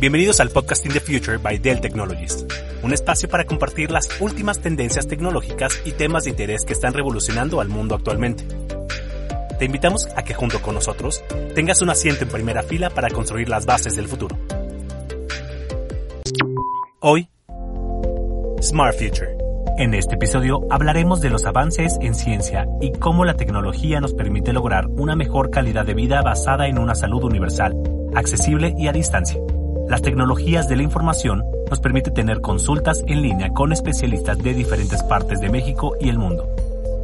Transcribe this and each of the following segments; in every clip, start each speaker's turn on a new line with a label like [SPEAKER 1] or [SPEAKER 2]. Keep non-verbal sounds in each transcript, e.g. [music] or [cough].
[SPEAKER 1] Bienvenidos al Podcast in the Future by Dell Technologies, un espacio para compartir las últimas tendencias tecnológicas y temas de interés que están revolucionando al mundo actualmente. Te invitamos a que junto con nosotros tengas un asiento en primera fila para construir las bases del futuro. Hoy, Smart Future. En este episodio hablaremos de los avances en ciencia y cómo la tecnología nos permite lograr una mejor calidad de vida basada en una salud universal, accesible y a distancia. Las tecnologías de la información nos permiten tener consultas en línea con especialistas de diferentes partes de México y el mundo,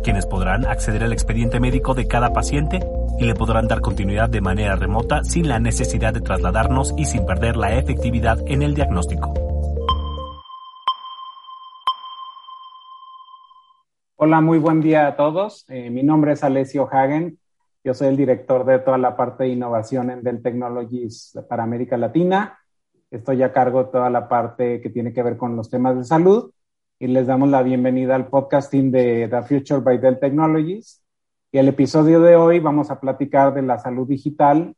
[SPEAKER 1] quienes podrán acceder al expediente médico de cada paciente y le podrán dar continuidad de manera remota sin la necesidad de trasladarnos y sin perder la efectividad en el diagnóstico.
[SPEAKER 2] Hola, muy buen día a todos. Eh, mi nombre es Alessio Hagen. Yo soy el director de toda la parte de innovación en Dell Technologies para América Latina Estoy a cargo de toda la parte que tiene que ver con los temas de salud y les damos la bienvenida al podcasting de The Future by Dell Technologies. Y el episodio de hoy vamos a platicar de la salud digital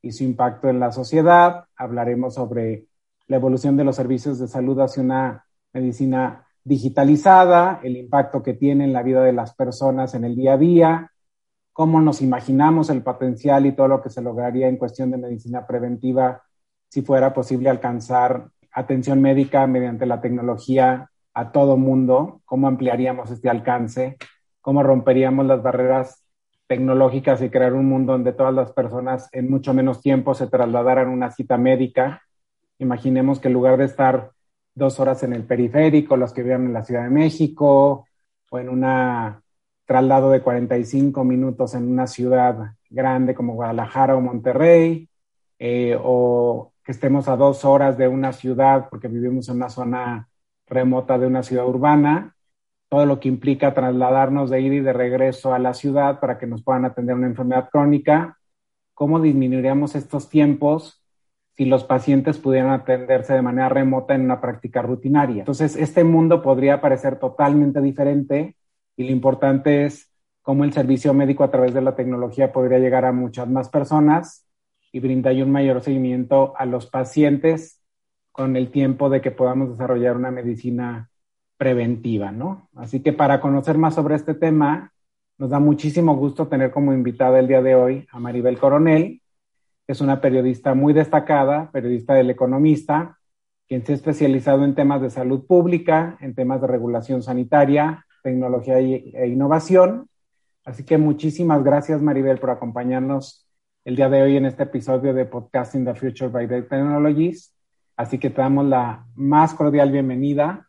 [SPEAKER 2] y su impacto en la sociedad. Hablaremos sobre la evolución de los servicios de salud hacia una medicina digitalizada, el impacto que tiene en la vida de las personas en el día a día, cómo nos imaginamos el potencial y todo lo que se lograría en cuestión de medicina preventiva si fuera posible alcanzar atención médica mediante la tecnología a todo mundo, cómo ampliaríamos este alcance, cómo romperíamos las barreras tecnológicas y crear un mundo donde todas las personas en mucho menos tiempo se trasladaran a una cita médica. Imaginemos que en lugar de estar dos horas en el periférico, los que viven en la Ciudad de México, o en un traslado de 45 minutos en una ciudad grande como Guadalajara o Monterrey, eh, o estemos a dos horas de una ciudad porque vivimos en una zona remota de una ciudad urbana, todo lo que implica trasladarnos de ir y de regreso a la ciudad para que nos puedan atender una enfermedad crónica, cómo disminuiríamos estos tiempos si los pacientes pudieran atenderse de manera remota en una práctica rutinaria. Entonces, este mundo podría parecer totalmente diferente y lo importante es cómo el servicio médico a través de la tecnología podría llegar a muchas más personas y brinda un mayor seguimiento a los pacientes con el tiempo de que podamos desarrollar una medicina preventiva, ¿no? Así que para conocer más sobre este tema, nos da muchísimo gusto tener como invitada el día de hoy a Maribel Coronel, que es una periodista muy destacada, periodista del Economista, quien se ha especializado en temas de salud pública, en temas de regulación sanitaria, tecnología e innovación. Así que muchísimas gracias, Maribel, por acompañarnos el día de hoy en este episodio de Podcasting the Future by Dell Technologies. Así que te damos la más cordial bienvenida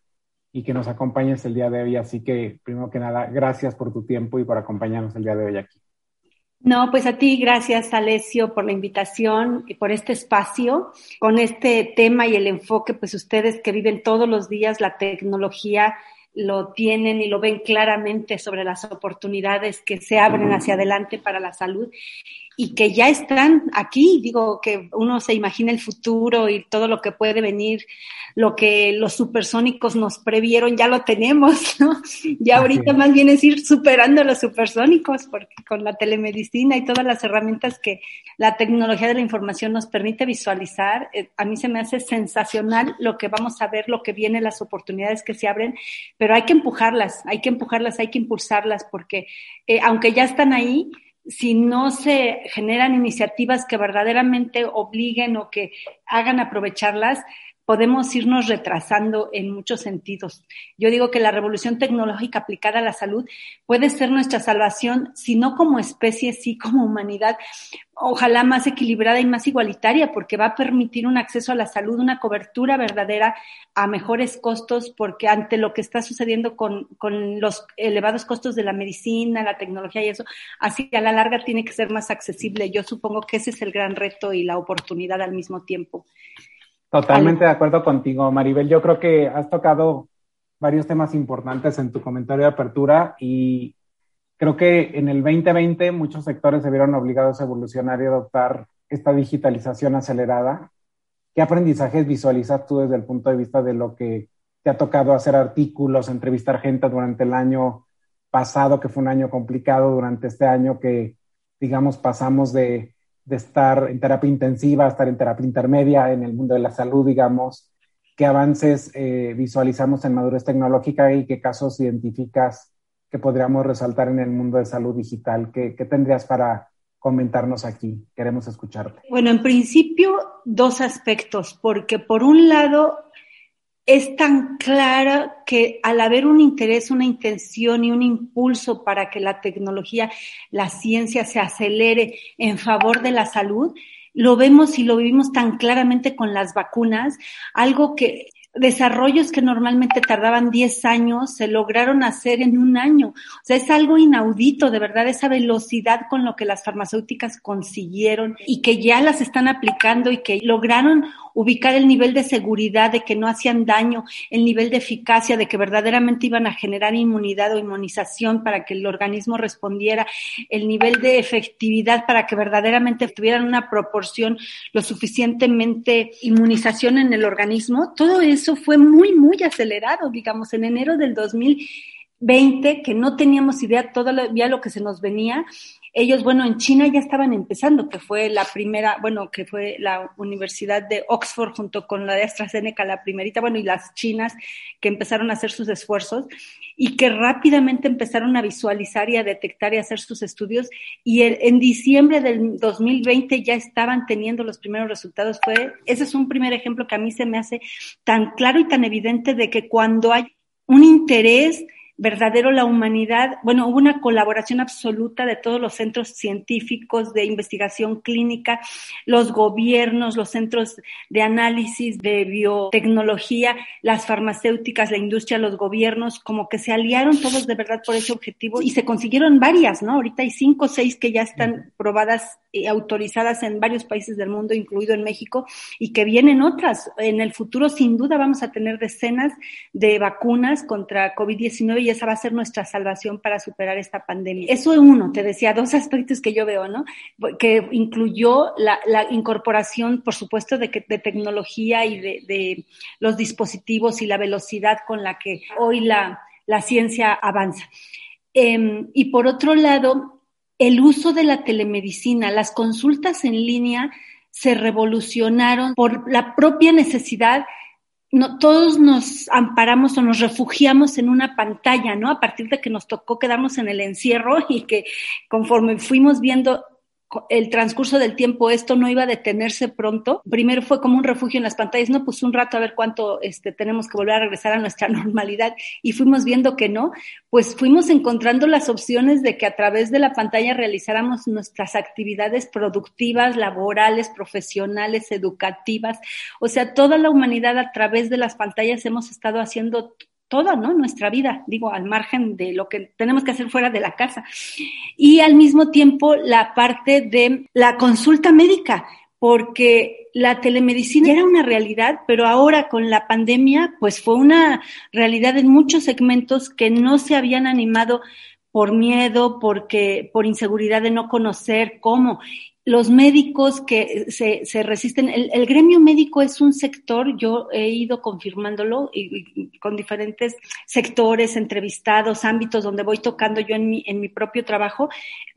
[SPEAKER 2] y que nos acompañes el día de hoy. Así que, primero que nada, gracias por tu tiempo y por acompañarnos el día de hoy aquí.
[SPEAKER 3] No, pues a ti, gracias Alessio por la invitación y por este espacio, con este tema y el enfoque, pues ustedes que viven todos los días la tecnología lo tienen y lo ven claramente sobre las oportunidades que se abren hacia adelante para la salud y que ya están aquí. Digo que uno se imagina el futuro y todo lo que puede venir, lo que los supersónicos nos previeron, ya lo tenemos, [laughs] ¿no? Ya ahorita más bien es ir superando los supersónicos, porque con la telemedicina y todas las herramientas que la tecnología de la información nos permite visualizar, eh, a mí se me hace sensacional lo que vamos a ver, lo que viene, las oportunidades que se abren, pero hay que empujarlas, hay que empujarlas, hay que impulsarlas, porque eh, aunque ya están ahí, si no se generan iniciativas que verdaderamente obliguen o que hagan aprovecharlas, podemos irnos retrasando en muchos sentidos. Yo digo que la revolución tecnológica aplicada a la salud puede ser nuestra salvación, si no como especie, sí como humanidad, ojalá más equilibrada y más igualitaria, porque va a permitir un acceso a la salud, una cobertura verdadera a mejores costos, porque ante lo que está sucediendo con, con los elevados costos de la medicina, la tecnología y eso, así a la larga tiene que ser más accesible. Yo supongo que ese es el gran reto y la oportunidad al mismo tiempo.
[SPEAKER 2] Totalmente de acuerdo contigo, Maribel. Yo creo que has tocado varios temas importantes en tu comentario de apertura y creo que en el 2020 muchos sectores se vieron obligados a evolucionar y adoptar esta digitalización acelerada. ¿Qué aprendizajes visualizas tú desde el punto de vista de lo que te ha tocado hacer artículos, entrevistar gente durante el año pasado, que fue un año complicado, durante este año que, digamos, pasamos de de estar en terapia intensiva, estar en terapia intermedia en el mundo de la salud, digamos, qué avances eh, visualizamos en madurez tecnológica y qué casos identificas que podríamos resaltar en el mundo de salud digital. ¿Qué, qué tendrías para comentarnos aquí? Queremos escucharte.
[SPEAKER 3] Bueno, en principio, dos aspectos, porque por un lado, es tan clara que al haber un interés, una intención y un impulso para que la tecnología, la ciencia se acelere en favor de la salud, lo vemos y lo vivimos tan claramente con las vacunas, algo que desarrollos que normalmente tardaban 10 años se lograron hacer en un año. O sea, es algo inaudito, de verdad, esa velocidad con lo que las farmacéuticas consiguieron y que ya las están aplicando y que lograron ubicar el nivel de seguridad, de que no hacían daño, el nivel de eficacia, de que verdaderamente iban a generar inmunidad o inmunización para que el organismo respondiera, el nivel de efectividad para que verdaderamente tuvieran una proporción lo suficientemente inmunización en el organismo, todo fue muy, muy acelerado, digamos, en enero del 2020, que no teníamos idea todavía lo que se nos venía, ellos, bueno, en China ya estaban empezando, que fue la primera, bueno, que fue la Universidad de Oxford junto con la de AstraZeneca, la primerita, bueno, y las chinas que empezaron a hacer sus esfuerzos y que rápidamente empezaron a visualizar y a detectar y a hacer sus estudios y en diciembre del 2020 ya estaban teniendo los primeros resultados. Fue, ese es un primer ejemplo que a mí se me hace tan claro y tan evidente de que cuando hay un interés verdadero la humanidad, bueno, hubo una colaboración absoluta de todos los centros científicos de investigación clínica, los gobiernos, los centros de análisis de biotecnología, las farmacéuticas, la industria, los gobiernos, como que se aliaron todos de verdad por ese objetivo y se consiguieron varias, ¿no? Ahorita hay cinco o seis que ya están probadas y autorizadas en varios países del mundo, incluido en México, y que vienen otras. En el futuro, sin duda, vamos a tener decenas de vacunas contra COVID-19 y esa va a ser nuestra salvación para superar esta pandemia. Eso es uno, te decía, dos aspectos que yo veo, ¿no? Que incluyó la, incorporación, por supuesto, de, de tecnología y de, los dispositivos y la velocidad con la que hoy la, ciencia avanza. Em, y por otro lado, el uso de la telemedicina, las consultas en línea se revolucionaron por la propia necesidad no, todos nos amparamos o nos refugiamos en una pantalla, ¿no? A partir de que nos tocó quedarnos en el encierro y que conforme fuimos viendo el transcurso del tiempo esto no iba a detenerse pronto. Primero fue como un refugio en las pantallas, no, pues un rato a ver cuánto este, tenemos que volver a regresar a nuestra [laughs] normalidad y fuimos viendo que no, pues fuimos encontrando las opciones de que a través de la pantalla realizáramos nuestras actividades productivas, laborales, profesionales, educativas. O sea, toda la humanidad a través de las pantallas hemos estado haciendo toda ¿no? nuestra vida, digo, al margen de lo que tenemos que hacer fuera de la casa. Y al mismo tiempo la parte de la consulta médica, porque la telemedicina era una realidad, pero ahora con la pandemia, pues fue una realidad en muchos segmentos que no se habían animado por miedo, porque, por inseguridad de no conocer cómo los médicos que se, se resisten, el, el, gremio médico es un sector, yo he ido confirmándolo y, con diferentes sectores, entrevistados, ámbitos donde voy tocando yo en mi, en mi propio trabajo,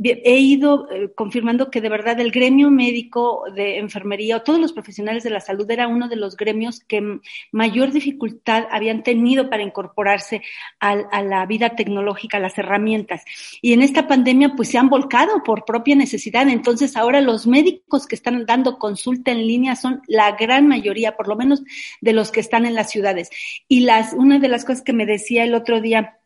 [SPEAKER 3] he ido eh, confirmando que de verdad el gremio médico de enfermería o todos los profesionales de la salud era uno de los gremios que mayor dificultad habían tenido para incorporarse a, a la vida tecnológica, a las herramientas. Y en esta pandemia pues se han volcado por propia necesidad. Entonces ahora los médicos que están dando consulta en línea son la gran mayoría, por lo menos de los que están en las ciudades. Y las, una de las cosas que me decía el otro día,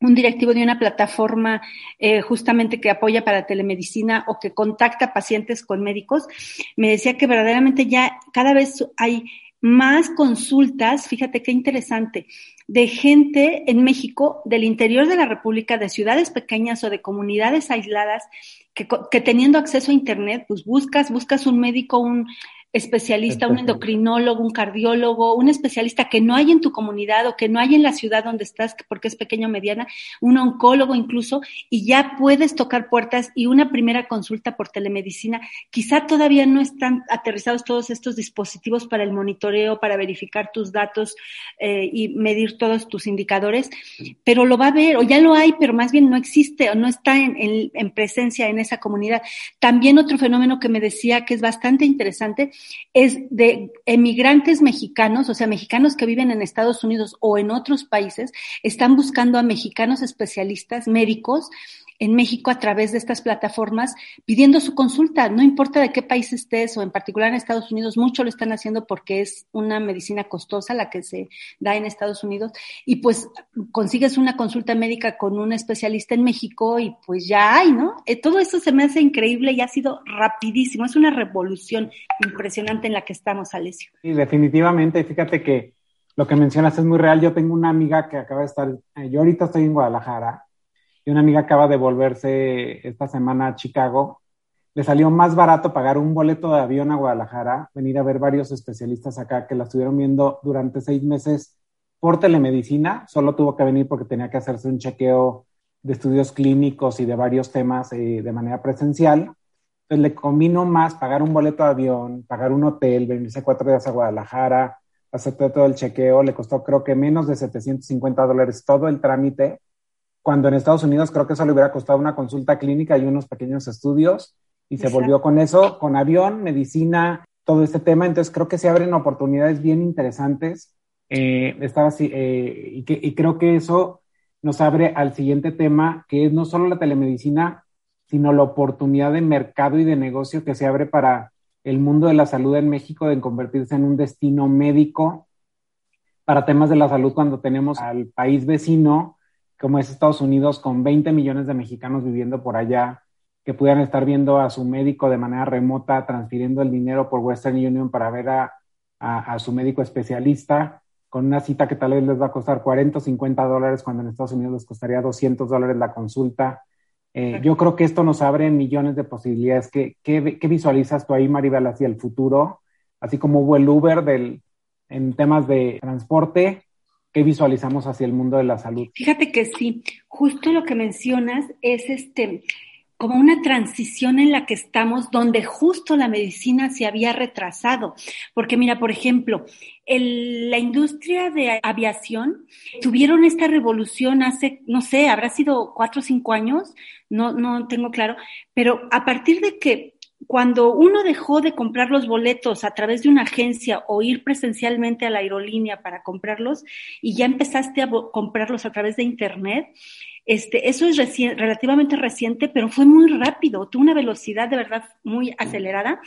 [SPEAKER 3] un directivo de una plataforma eh, justamente que apoya para telemedicina o que contacta pacientes con médicos, me decía que verdaderamente ya cada vez hay más consultas, fíjate qué interesante, de gente en México, del interior de la República, de ciudades pequeñas o de comunidades aisladas, que, que teniendo acceso a Internet, pues buscas, buscas un médico, un especialista, un endocrinólogo, un cardiólogo, un especialista que no hay en tu comunidad o que no hay en la ciudad donde estás, porque es pequeño o mediana, un oncólogo incluso, y ya puedes tocar puertas y una primera consulta por telemedicina. Quizá todavía no están aterrizados todos estos dispositivos para el monitoreo, para verificar tus datos eh, y medir todos tus indicadores, pero lo va a ver, o ya lo hay, pero más bien no existe o no está en, en presencia en esa comunidad. También otro fenómeno que me decía que es bastante interesante es de emigrantes mexicanos, o sea, mexicanos que viven en Estados Unidos o en otros países, están buscando a mexicanos especialistas médicos en México a través de estas plataformas pidiendo su consulta. No importa de qué país estés o en particular en Estados Unidos, mucho lo están haciendo porque es una medicina costosa la que se da en Estados Unidos y pues consigues una consulta médica con un especialista en México y pues ya hay, ¿no? Eh, todo esto se me hace increíble y ha sido rapidísimo. Es una revolución impresionante en la que estamos, Alessio.
[SPEAKER 2] Sí, definitivamente. Fíjate que lo que mencionas es muy real. Yo tengo una amiga que acaba de estar, eh, yo ahorita estoy en Guadalajara y una amiga acaba de volverse esta semana a Chicago. Le salió más barato pagar un boleto de avión a Guadalajara, venir a ver varios especialistas acá que la estuvieron viendo durante seis meses por telemedicina. Solo tuvo que venir porque tenía que hacerse un chequeo de estudios clínicos y de varios temas eh, de manera presencial. Entonces le combinó más pagar un boleto de avión, pagar un hotel, venirse cuatro días a Guadalajara, hacer todo el chequeo. Le costó creo que menos de 750 dólares todo el trámite cuando en Estados Unidos creo que eso le hubiera costado una consulta clínica y unos pequeños estudios, y se volvió con eso, con avión, medicina, todo este tema. Entonces creo que se abren oportunidades bien interesantes. Eh, estaba así, eh, y, que, y creo que eso nos abre al siguiente tema, que es no solo la telemedicina, sino la oportunidad de mercado y de negocio que se abre para el mundo de la salud en México de convertirse en un destino médico para temas de la salud cuando tenemos al país vecino como es Estados Unidos, con 20 millones de mexicanos viviendo por allá, que pudieran estar viendo a su médico de manera remota, transfiriendo el dinero por Western Union para ver a, su médico especialista, con una cita que tal vez les va a costar 40 o 50 dólares, cuando en Estados Unidos les costaría 200 dólares la consulta. Eh, yo creo que esto nos abre millones de posibilidades. ¿Qué, qué, qué visualizas tú ahí, Maribel, hacia el futuro? Así como hubo el Uber del, en temas de transporte, ¿Qué visualizamos hacia el mundo de la salud?
[SPEAKER 3] Fíjate que sí, justo lo que mencionas es este como una transición en la que estamos donde justo la medicina se había retrasado. Porque mira, por ejemplo, la industria de aviación tuvieron esta revolución hace, no sé, habrá sido cuatro o cinco años, no, no tengo claro, pero a partir de que cuando uno dejó de comprar los boletos a través de una agencia o ir presencialmente a la aerolínea para comprarlos y ya empezaste a comprarlos a través de Internet, este, eso es relativamente reciente, pero fue muy rápido, tuvo una velocidad de verdad muy acelerada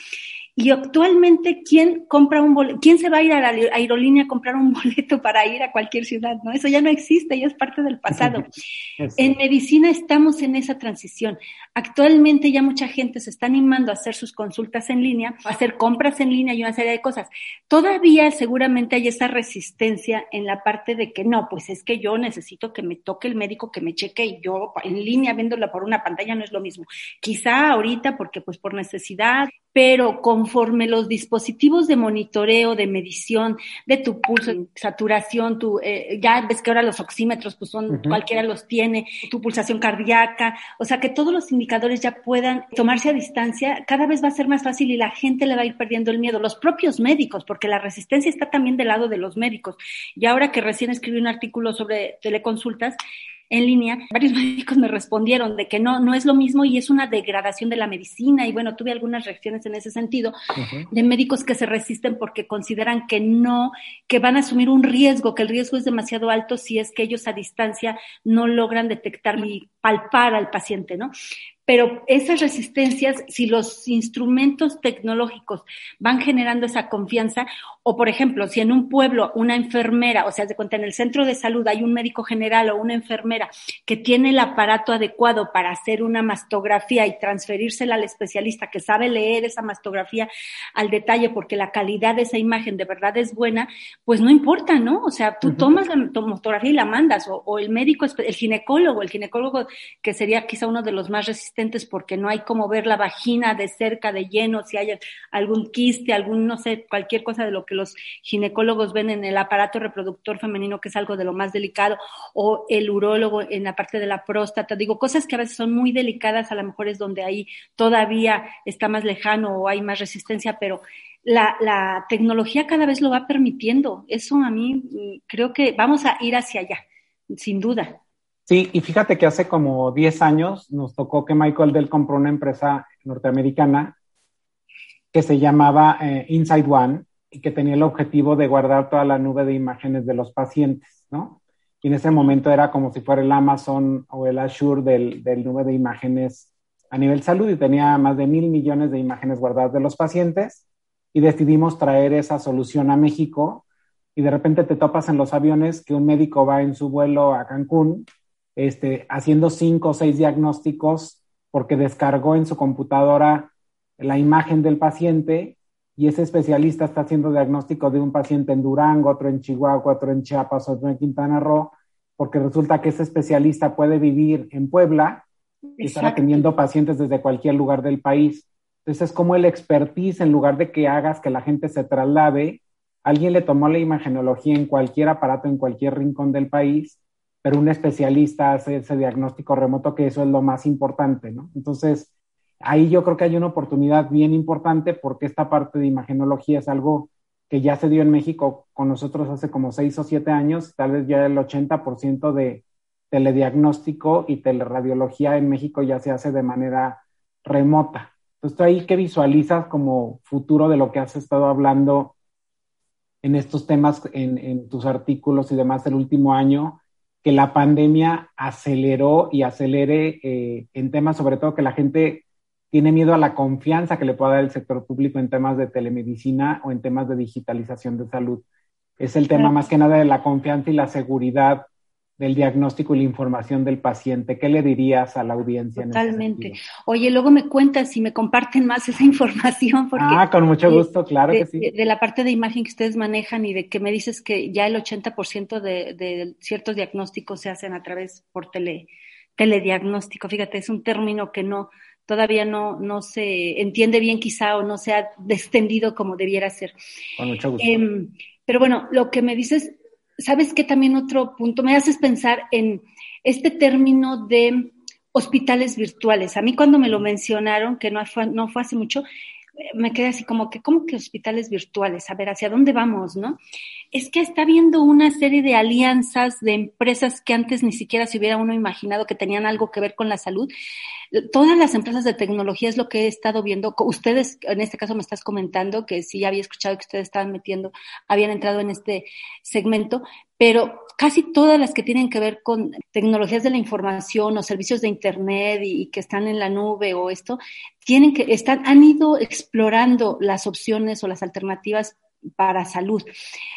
[SPEAKER 3] y actualmente, ¿quién compra un boleto? ¿Quién se va a ir a la aerolínea a comprar un [laughs] boleto para ir a cualquier ciudad? No, eso ya no existe, ya es parte del pasado. [laughs] en medicina estamos en esa transición. Actualmente ya mucha gente se está animando a hacer sus consultas en línea, a hacer compras en línea y una serie de cosas. Todavía seguramente hay esa resistencia en la parte de que no, pues es que yo necesito que me toque el médico, que me cheque y yo en línea viéndola por una pantalla no es lo mismo. Quizá ahorita porque pues por necesidad pero conforme los dispositivos de monitoreo, de medición de tu pulso, saturación, tu, eh, ya ves que ahora los oxímetros, pues son, cualquiera los tiene, tu pulsación cardíaca, o sea, que todos los indicadores ya puedan tomarse a distancia, cada vez va a ser más fácil y la gente le va a ir perdiendo el miedo, los propios médicos, porque la resistencia está también del lado de los médicos. Y ahora que recién escribí un artículo sobre teleconsultas, en línea, varios [laughs] médicos me respondieron de que no, no es lo mismo y es una degradación de la medicina. Y bueno, tuve algunas reacciones en ese sentido de médicos que se resisten porque consideran que no, que van a asumir un riesgo, que el riesgo es demasiado alto si es que ellos a distancia no logran detectar y palpar al paciente, ¿no? Pero esas resistencias, si los instrumentos tecnológicos van generando esa confianza, o por ejemplo, si en un pueblo una enfermera, o sea, de cuenta en el centro de salud hay un médico general o una enfermera que tiene el aparato adecuado para hacer una mastografía y transferírsela al especialista que sabe leer esa mastografía al detalle porque la calidad de esa imagen de verdad es buena, pues no importa, ¿no? O sea, tú tomas la mastografía y la mandas, o, o el médico, el ginecólogo, el ginecólogo que sería quizá uno de los más resistentes, porque no hay como ver la vagina de cerca, de lleno, si hay algún quiste, algún, no sé, cualquier cosa de lo que los ginecólogos ven en el aparato reproductor femenino, que es algo de lo más delicado, o el urólogo en la parte de la próstata. Digo, cosas que a veces son muy delicadas, a lo mejor es donde ahí todavía está más lejano o hay más resistencia, pero la, la tecnología cada vez lo va permitiendo. Eso a mí mm, creo que vamos a ir hacia allá, sin duda.
[SPEAKER 2] Sí, y fíjate que hace como 10 años nos tocó que Michael Dell compró una empresa norteamericana que se llamaba eh, Inside One y que tenía el objetivo de guardar toda la nube de imágenes de los pacientes, ¿no? Y en ese momento era como si fuera el Amazon o el Azure del, del nube de imágenes a nivel salud y tenía más de mil millones de imágenes guardadas de los pacientes y decidimos traer esa solución a México y de repente te topas en los aviones que un médico va en su vuelo a Cancún este, haciendo cinco o seis diagnósticos porque descargó en su computadora la imagen del paciente y ese especialista está haciendo diagnóstico de un paciente en Durango, otro en Chihuahua, otro en Chiapas, otro en Quintana Roo, porque resulta que ese especialista puede vivir en Puebla y estar atendiendo pacientes desde cualquier lugar del país. Entonces es como el expertise, en lugar de que hagas que la gente se traslade, alguien le tomó la imagenología en cualquier aparato, en cualquier rincón del país, pero un especialista hace ese diagnóstico remoto, que eso es lo más importante, ¿no? Entonces, ahí yo creo que hay una oportunidad bien importante porque esta parte de imagenología es algo que ya se dio en México con nosotros hace como seis o siete años, tal vez ya el 80% de telediagnóstico y teleradiología en México ya se hace de manera remota. Entonces, tú ahí que visualizas como futuro de lo que has estado hablando en estos temas, en, tus artículos y demás del último año, que la pandemia aceleró y acelere eh, en temas, sobre todo que la gente tiene miedo a la confianza que le pueda dar el sector público en temas de telemedicina o en temas de digitalización de salud. Es el tema más que nada de la confianza y la seguridad del diagnóstico y la información del paciente. ¿Qué le dirías a la audiencia?
[SPEAKER 3] Totalmente. Oye, luego me cuentas si me comparten más esa [laughs] información. Porque,
[SPEAKER 2] ah, con mucho gusto, claro que sí.
[SPEAKER 3] De, la parte de imagen que ustedes manejan y de que me dices que ya el 80% de, de ciertos diagnósticos se hacen a través por tele, telediagnóstico. Fíjate, es un término que no todavía no, no se entiende bien quizá o no se ha [laughs] descendido como debiera ser.
[SPEAKER 2] Con mucho gusto.
[SPEAKER 3] Em, pero bueno, lo que me dices ¿sabes qué también otro punto? Me haces pensar en este término de hospitales virtuales. A mí cuando me lo mencionaron, que no fue, no fue hace mucho, me quedé así como que, ¿cómo que hospitales virtuales? A ver, ¿hacia dónde vamos, no? Es que está habiendo una serie de alianzas de empresas que antes ni siquiera se hubiera uno imaginado que tenían algo que ver con la salud. Todas las empresas de tecnología es lo que he estado viendo. Ustedes, en este caso me estás comentando que sí había escuchado que ustedes estaban metiendo, habían entrado en este segmento, pero casi todas las que tienen que ver con tecnologías de la información o servicios de internet y, que están en la nube o esto, tienen que, están, han ido explorando las opciones o las alternativas para salud.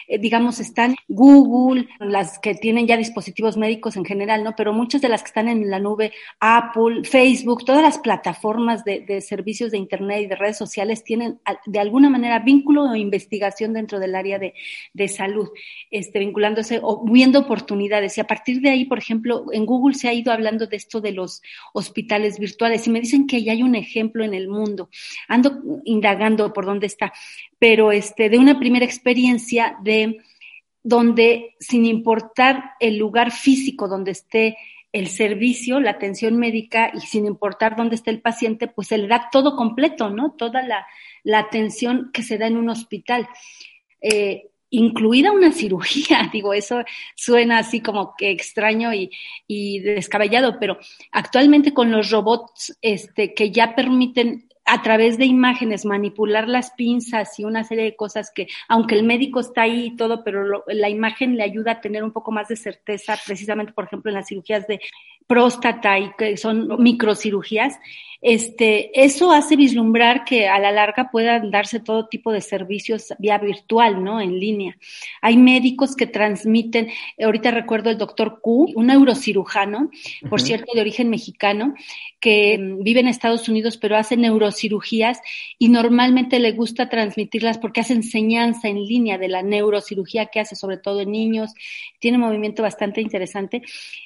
[SPEAKER 3] Eh, digamos, están Google, las que tienen ya dispositivos médicos en general, ¿no? Pero muchas de las que están en la nube, Apple, Facebook, todas las plataformas de, de servicios de Internet y de redes sociales tienen de alguna manera vínculo o investigación dentro del área de, de salud, este, vinculándose o viendo oportunidades. Y a partir de ahí, por ejemplo, en Google se ha ido hablando de esto de los hospitales virtuales y me dicen que ya hay un ejemplo en el mundo. Ando indagando por dónde está pero este, de una primera experiencia de donde sin importar el lugar físico donde esté el servicio, la atención médica y sin importar dónde esté el paciente, pues se le da todo completo, ¿no? Toda la, atención que se da en un hospital. Eh, incluida una cirugía, [laughs] digo, eso suena así como que extraño y, y, descabellado, pero actualmente con los robots este, que ya permiten a través de imágenes manipular las pinzas y una serie de cosas que, aunque el médico está ahí y todo, pero la imagen le ayuda a tener un poco más de certeza, precisamente, por ejemplo, en las cirugías de próstata y que son microcirugías, este, eso hace vislumbrar que a la larga puedan darse todo tipo de servicios vía virtual, ¿no? En línea. Hay médicos que transmiten, ahorita recuerdo el doctor Q, un neurocirujano, por cierto, de origen mexicano, que mm, vive en Estados Unidos, pero hace neurocirugías y normalmente le gusta transmitirlas porque hace enseñanza en línea de la neurocirugía que hace, sobre todo en niños, tiene un movimiento bastante interesante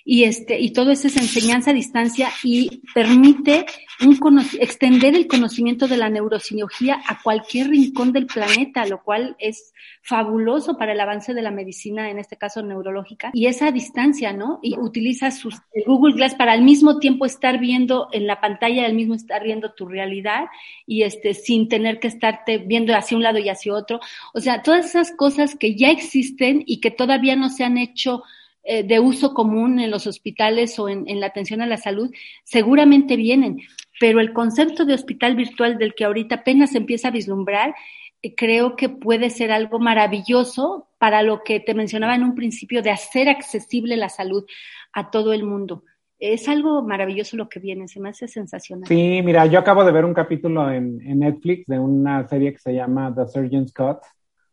[SPEAKER 3] y este, y todo ese enseñanza a distancia y permite un extender el conocimiento de la neurocirugía a cualquier rincón del planeta, lo cual es fabuloso para el avance de la medicina, en este caso neurológica, y esa distancia, ¿no? Y utiliza sus Google Glass para al mismo tiempo estar viendo en la pantalla, al mismo estar viendo tu realidad y este sin tener que estarte viendo hacia un lado y hacia otro. O sea, todas esas cosas que ya existen y que todavía no se han hecho eh, de uso común en los hospitales o en, la atención a la salud, seguramente vienen. Pero el concepto de hospital virtual del que ahorita apenas empieza a vislumbrar, eh, creo que puede ser algo maravilloso para lo que te mencionaba en un principio de hacer accesible la salud a todo el mundo. Es algo maravilloso lo que viene, se me hace sensacional.
[SPEAKER 2] Sí, mira, yo acabo de ver un capítulo en, en Netflix de una serie que se llama The Surgeon's Cut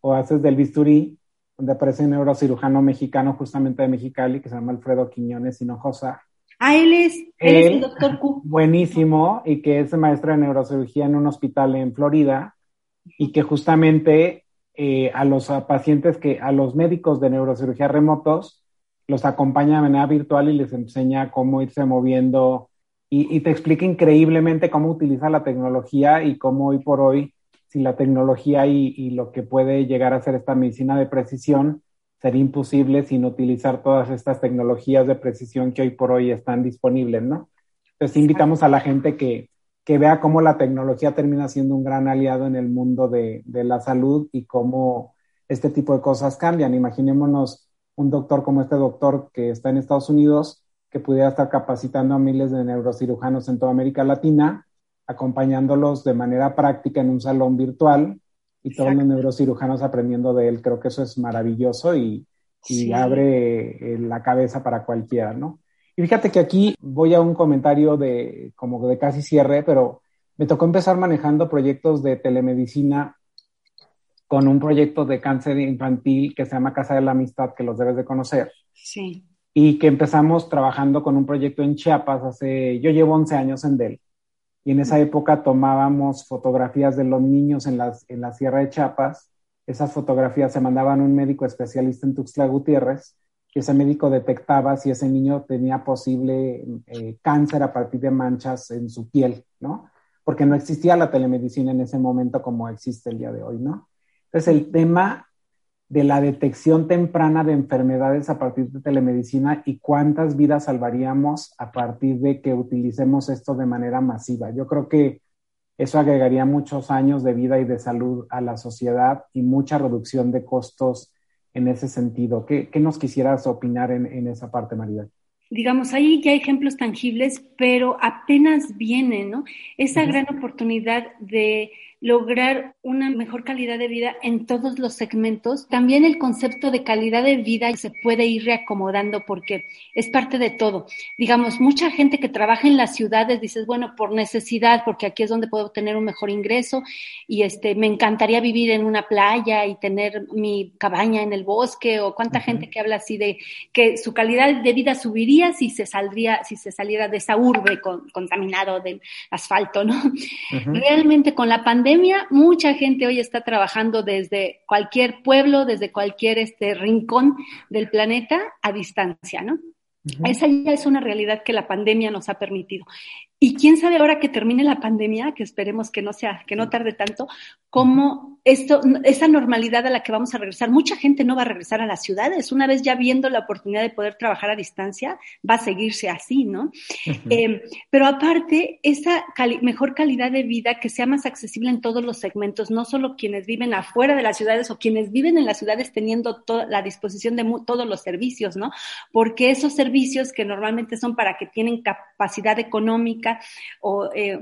[SPEAKER 2] o Haces del Bisturí, donde aparece un neurocirujano mexicano justamente de Mexicali que se llama Alfredo Quiñones Hinojosa.
[SPEAKER 3] Ah, él es, él, es el doctor Q.
[SPEAKER 2] Buenísimo, y que es maestro de neurocirugía en un hospital en Florida, y que justamente eh, a los pacientes que, a los médicos de neurocirugía remotos, los acompaña de manera virtual y les enseña cómo irse moviendo y, y te explica increíblemente cómo utiliza la tecnología y cómo hoy por hoy sin la tecnología y, lo que puede llegar a ser esta medicina de precisión, sería imposible sin utilizar todas estas tecnologías de precisión que hoy por hoy están disponibles, ¿no? Entonces invitamos a la gente que, que vea cómo la tecnología termina siendo un gran aliado en el mundo de, de la salud y cómo este tipo de cosas cambian. Imaginémonos un doctor como este doctor que está en Estados Unidos, que pudiera estar capacitando a miles de neurocirujanos en toda América Latina acompañándolos de manera práctica en un salón virtual y todos los neurocirujanos aprendiendo de él. Creo que eso es maravilloso y, abre eh, la cabeza para cualquiera, ¿no? Y fíjate que aquí voy a un comentario de como de casi cierre, pero me tocó empezar manejando proyectos de telemedicina con un proyecto de cáncer infantil que se llama Casa de la Amistad, que los debes de conocer.
[SPEAKER 3] Sí.
[SPEAKER 2] Y que empezamos trabajando con un proyecto en Chiapas hace, yo llevo 11 años en Del y en esa época tomábamos fotografías de los niños en, las, en la Sierra de Chiapas. Esas fotografías se mandaban a un médico especialista en Tuxtla Gutiérrez, y ese médico detectaba si ese niño tenía posible eh, cáncer a partir de manchas en su piel, ¿no? Porque no existía la telemedicina en ese momento como existe el día de hoy, ¿no? Entonces el tema de la detección temprana de enfermedades a partir de telemedicina y cuántas vidas salvaríamos a partir de que utilicemos esto de manera masiva. Yo creo que eso agregaría muchos años de vida y de salud a la sociedad y mucha reducción de costos en ese sentido. ¿Qué, nos quisieras opinar en, en esa parte, María?
[SPEAKER 3] digamos, ahí ya hay ejemplos tangibles, pero apenas viene, ¿no? Esa gran oportunidad de lograr una mejor calidad de vida en todos los segmentos. También el concepto de calidad de vida se puede ir reacomodando porque es parte de todo. Digamos, mucha gente que trabaja en las ciudades dices, bueno, por necesidad, porque aquí es donde puedo tener un mejor ingreso y este, me encantaría vivir en una playa y tener mi cabaña en el bosque o cuánta gente que habla así de que su calidad de vida subiría si se saldría, si se saliera de esa urbe contaminado del asfalto, ¿no? Realmente con la pandemia mucha gente hoy está trabajando desde cualquier pueblo, desde cualquier este rincón del planeta a distancia, ¿no? Esa ya es una realidad que la pandemia nos ha permitido. Y quién sabe ahora que termine la pandemia, que esperemos que no sea, que no tarde tanto, cómo esto, esa normalidad a la que vamos a regresar, mucha gente no va a regresar a las ciudades. Una vez ya viendo la oportunidad de poder trabajar a distancia, va a seguirse así, ¿no? Em, pero aparte, esa mejor calidad de vida que sea más accesible en todos los segmentos, no solo quienes viven afuera de las ciudades o quienes viven en las ciudades teniendo la disposición de todos los servicios, ¿no? Porque esos servicios que normalmente son para que tienen capacidad económica, o eh,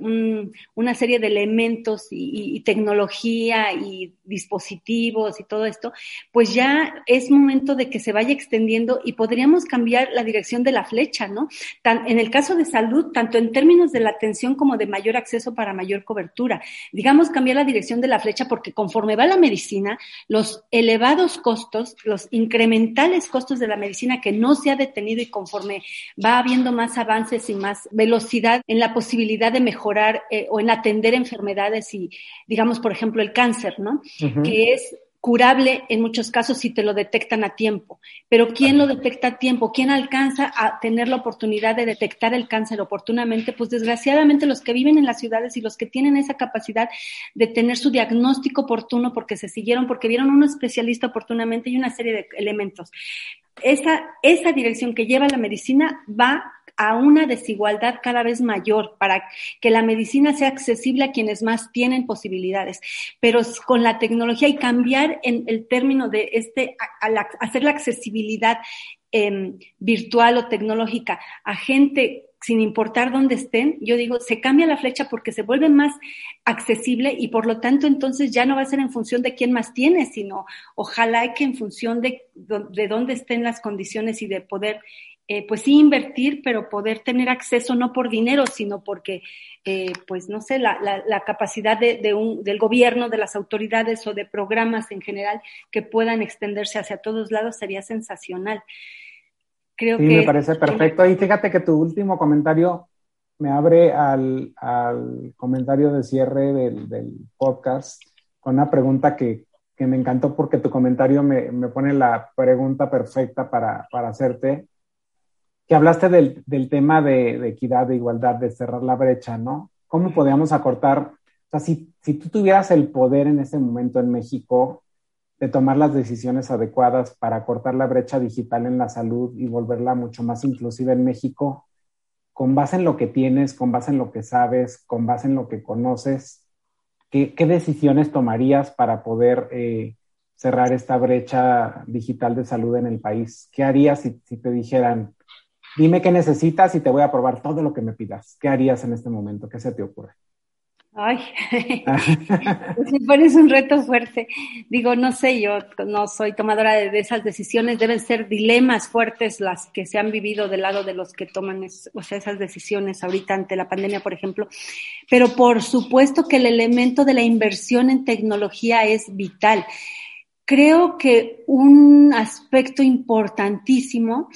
[SPEAKER 3] una serie de elementos y, tecnología y dispositivos y todo esto, pues ya es momento de que se vaya extendiendo y podríamos cambiar la dirección de la flecha, ¿no? en el caso de salud, tanto en términos de la atención como de mayor acceso para mayor cobertura. Digamos, cambiar la dirección de la flecha porque conforme va la medicina, los elevados costos, los incrementales costos de la medicina que no se ha detenido y conforme va habiendo más avances y más velocidad en la posibilidad de mejorar eh, o en atender enfermedades y, digamos, por ejemplo, el cáncer, ¿no? Que es curable en muchos casos si te lo detectan a tiempo. Pero ¿quién lo detecta a tiempo? ¿Quién alcanza a tener la oportunidad de detectar el cáncer oportunamente? Pues desgraciadamente los que viven en las ciudades y los que tienen esa capacidad de tener su diagnóstico oportuno porque se siguieron, porque vieron a un especialista oportunamente y una serie de elementos. Esa, esa dirección que lleva la medicina va a una desigualdad cada vez mayor para que la medicina sea accesible a quienes más tienen posibilidades. Pero con la tecnología y cambiar en el término de este, hacer la accesibilidad em, virtual o tecnológica a gente sin importar dónde estén, yo digo, se cambia la flecha porque se vuelve más accesible y por lo tanto entonces ya no va a ser en función de quién más tiene, sino ojalá que en función de, de dónde estén las condiciones y de poder eh, pues sí invertir, pero poder tener acceso no por dinero, sino porque, eh, pues no sé, la, la, capacidad de, un, del gobierno, de las autoridades o de programas en general que puedan extenderse hacia todos lados sería sensacional.
[SPEAKER 2] Creo sí, me parece perfecto. Y fíjate que tu último comentario me abre al, al comentario de cierre del, del, podcast con una pregunta que, que me encantó porque tu comentario me, me pone la pregunta perfecta para, para hacerte que hablaste del, del tema de, de, equidad, de igualdad, de cerrar la brecha, ¿no? ¿Cómo podríamos acortar? O sea, si, si tú tuvieras el poder en ese momento en México de tomar las decisiones adecuadas para cortar la brecha digital en la salud y volverla mucho más inclusiva en México, con base en lo que tienes, con base en lo que sabes, con base en lo que conoces, ¿qué, qué decisiones tomarías para poder eh, cerrar esta brecha digital de salud en el país? ¿Qué harías si, si te dijeran, Dime qué necesitas y te voy a probar todo lo que me pidas. ¿Qué harías en este momento? ¿Qué se te ocurre?
[SPEAKER 3] Ay, [laughs] pues me parece un reto fuerte. Digo, no sé, yo no soy tomadora de, esas decisiones. Deben ser dilemas fuertes las que se han vivido del lado de los que toman o sea, esas decisiones ahorita ante la pandemia, por ejemplo. Pero por supuesto que el elemento de la inversión en tecnología es vital. Creo que un aspecto importantísimo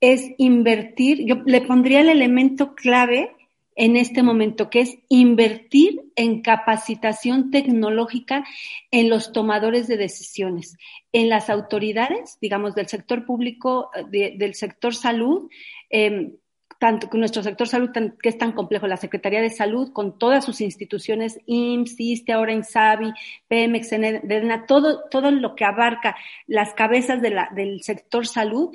[SPEAKER 3] es invertir, yo le pondría el elemento clave en este momento, que es invertir en capacitación tecnológica en los tomadores de decisiones, en las autoridades, digamos, del sector público, del sector salud, eh, tanto que nuestro sector salud, que es tan complejo, la Secretaría de Salud, con todas sus instituciones, IMSS, ISTE, ahora INSABI, PMX, EDNA, todo, todo lo que abarca las cabezas del sector salud,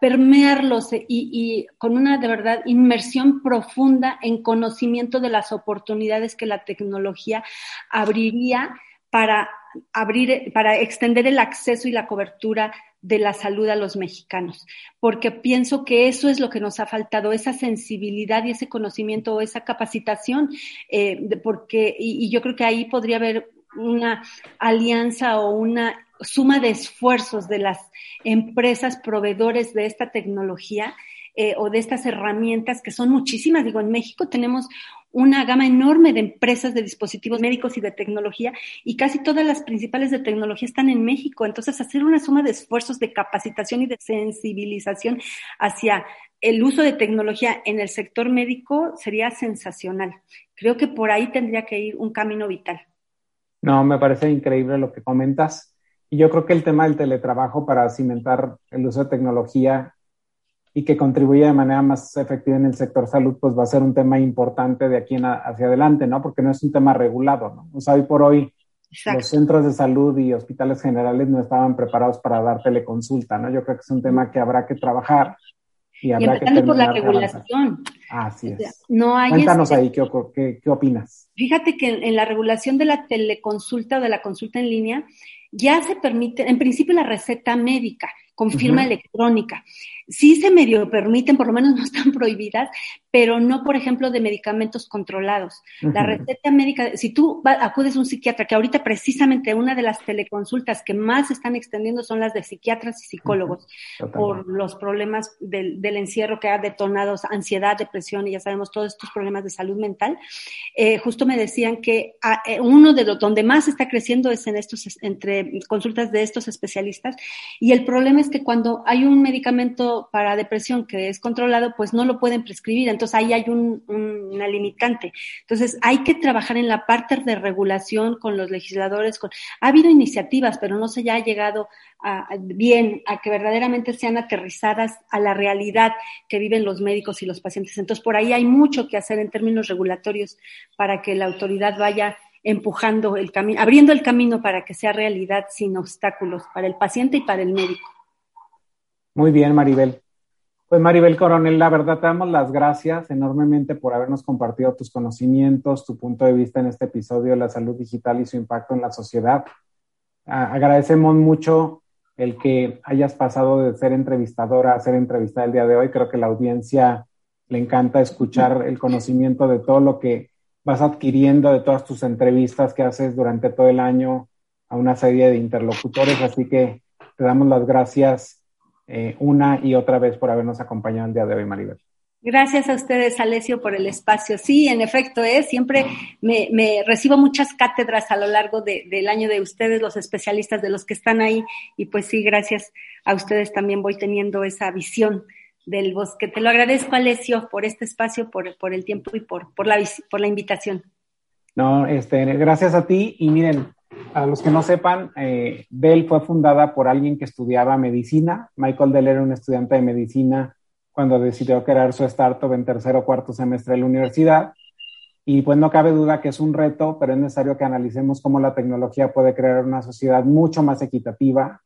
[SPEAKER 3] permearlos y, y, con una de verdad inmersión profunda en conocimiento de las oportunidades que la tecnología abriría para abrir, para extender el acceso y la cobertura de la salud a los mexicanos, porque pienso que eso es lo que nos ha faltado, esa sensibilidad y ese conocimiento o esa capacitación, eh, porque, y, y yo creo que ahí podría haber una alianza o una suma de esfuerzos de las empresas proveedores de esta tecnología eh, o de estas herramientas que son muchísimas. Digo, en México tenemos una gama enorme de empresas de dispositivos médicos y de tecnología y casi todas las principales de tecnología están en México. Entonces, hacer una suma de esfuerzos de capacitación y de sensibilización hacia el uso de tecnología en el sector médico sería sensacional. Creo que por ahí tendría que ir un camino vital.
[SPEAKER 2] No, me parece increíble lo que comentas. Y yo creo que el tema del teletrabajo para cimentar el uso de tecnología y que contribuya de manera más efectiva en el sector salud, pues va a ser un tema importante de aquí en hacia adelante, ¿no? Porque no es un tema regulado, ¿no? O sea, hoy por hoy los centros de salud y hospitales generales no estaban preparados para dar teleconsulta, ¿no? Yo creo que es un tema que habrá que trabajar y habrá que
[SPEAKER 3] por la regulación.
[SPEAKER 2] Así es. no hay Cuéntanos este ahí, ¿qué, ¿qué, qué, opinas?
[SPEAKER 3] Fíjate que en la regulación de la teleconsulta o de la consulta en línea, ya se permite, en principio, la receta médica con firma electrónica. Sí se medio permiten, por lo menos no están [laughs] prohibidas, pero no, por ejemplo, de medicamentos controlados. La receta médica, si tú acudes a un psiquiatra, que ahorita precisamente una de las teleconsultas que más se están extendiendo son las de psiquiatras y psicólogos, por los problemas del, del, encierro que ha detonado ansiedad, depresión depresión y ya sabemos todos estos problemas de salud mental, eh, justo me decían que ah, eh, uno de los donde más está creciendo es en estos, entre consultas de estos especialistas. Y el problema es que cuando hay un medicamento para depresión que es controlado, pues no lo pueden prescribir. Entonces ahí hay un, una limitante. Entonces hay que trabajar en la parte de regulación con los legisladores. Con, ha habido iniciativas, pero no se ya ha llegado bien a que verdaderamente sean aterrizadas a la realidad que viven los médicos y los pacientes. Entonces, por ahí hay mucho que hacer en términos regulatorios para que la autoridad vaya empujando el camino, abriendo el camino para que sea realidad sin obstáculos para el paciente y para el médico.
[SPEAKER 2] Muy bien, Maribel. Pues Maribel Coronel, la verdad te damos las gracias enormemente por habernos compartido tus conocimientos, tu punto de vista en este episodio de la salud digital y su impacto en la sociedad. agradecemos mucho el que hayas pasado de ser entrevistadora a ser entrevistada el día de hoy. Creo que la audiencia le encanta escuchar el conocimiento de todo lo que vas adquiriendo de todas tus entrevistas que haces durante todo el año a una serie de interlocutores. Así que te damos las gracias eh, una y otra vez por habernos acompañado el día de hoy, Maribel.
[SPEAKER 3] Gracias a ustedes, Alessio, por el espacio. Sí, en efecto. ¿eh? siempre me, recibo muchas cátedras a lo largo del año de ustedes, los especialistas de los que están ahí. Y pues sí, gracias a ustedes también voy teniendo esa visión del bosque. Te lo agradezco, Alessio, por este espacio, por, por el tiempo y por, por, la, por la invitación.
[SPEAKER 2] No, este, gracias a ti. Y miren, a los que no sepan, eh, Dell fue fundada por alguien que estudiaba medicina. Michael Dell era un estudiante de medicina cuando decidió crear su startup en tercer o cuarto semestre de la universidad. Y pues no cabe duda que es un reto, pero es necesario que analicemos cómo la tecnología puede crear una sociedad mucho más equitativa.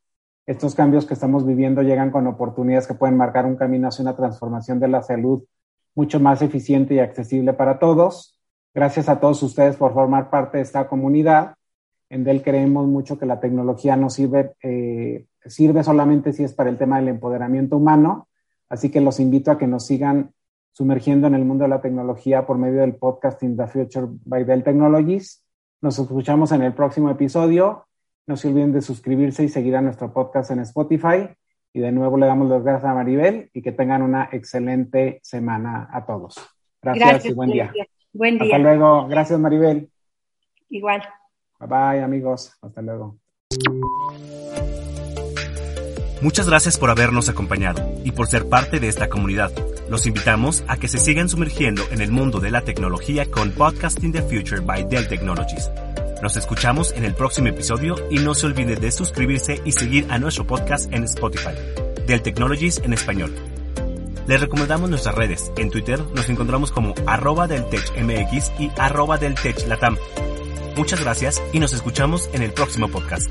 [SPEAKER 2] Estos cambios que estamos viviendo llegan con oportunidades que pueden marcar un camino hacia una transformación de la salud mucho más eficiente y accesible para todos. Gracias a todos ustedes por formar parte de esta comunidad. En Dell creemos mucho que la tecnología no sirve, eh, sirve solamente si es para el tema del empoderamiento humano, Así que los invito a que nos sigan sumergiendo en el mundo de la tecnología por medio del podcast In the Future by Dell Technologies. Nos escuchamos en el próximo episodio. No se olviden de suscribirse y seguir a nuestro podcast en Spotify. Y de nuevo le damos las gracias a Maribel y que tengan una excelente semana a todos. Gracias, y buen día.
[SPEAKER 3] Buen día.
[SPEAKER 2] Hasta luego. Gracias, Maribel.
[SPEAKER 3] Igual.
[SPEAKER 2] Bye bye, amigos. Hasta luego.
[SPEAKER 1] Muchas gracias por habernos acompañado y por ser parte de esta comunidad. Los invitamos a que se sigan sumergiendo en el mundo de la tecnología con Podcasting the Future by Dell Technologies. Nos escuchamos en el próximo episodio y no se olvide de suscribirse y seguir a nuestro podcast en Spotify, Dell Technologies en español. Les recomendamos nuestras redes. En Twitter nos encontramos como arroba del y arroba del Muchas gracias y nos escuchamos en el próximo podcast.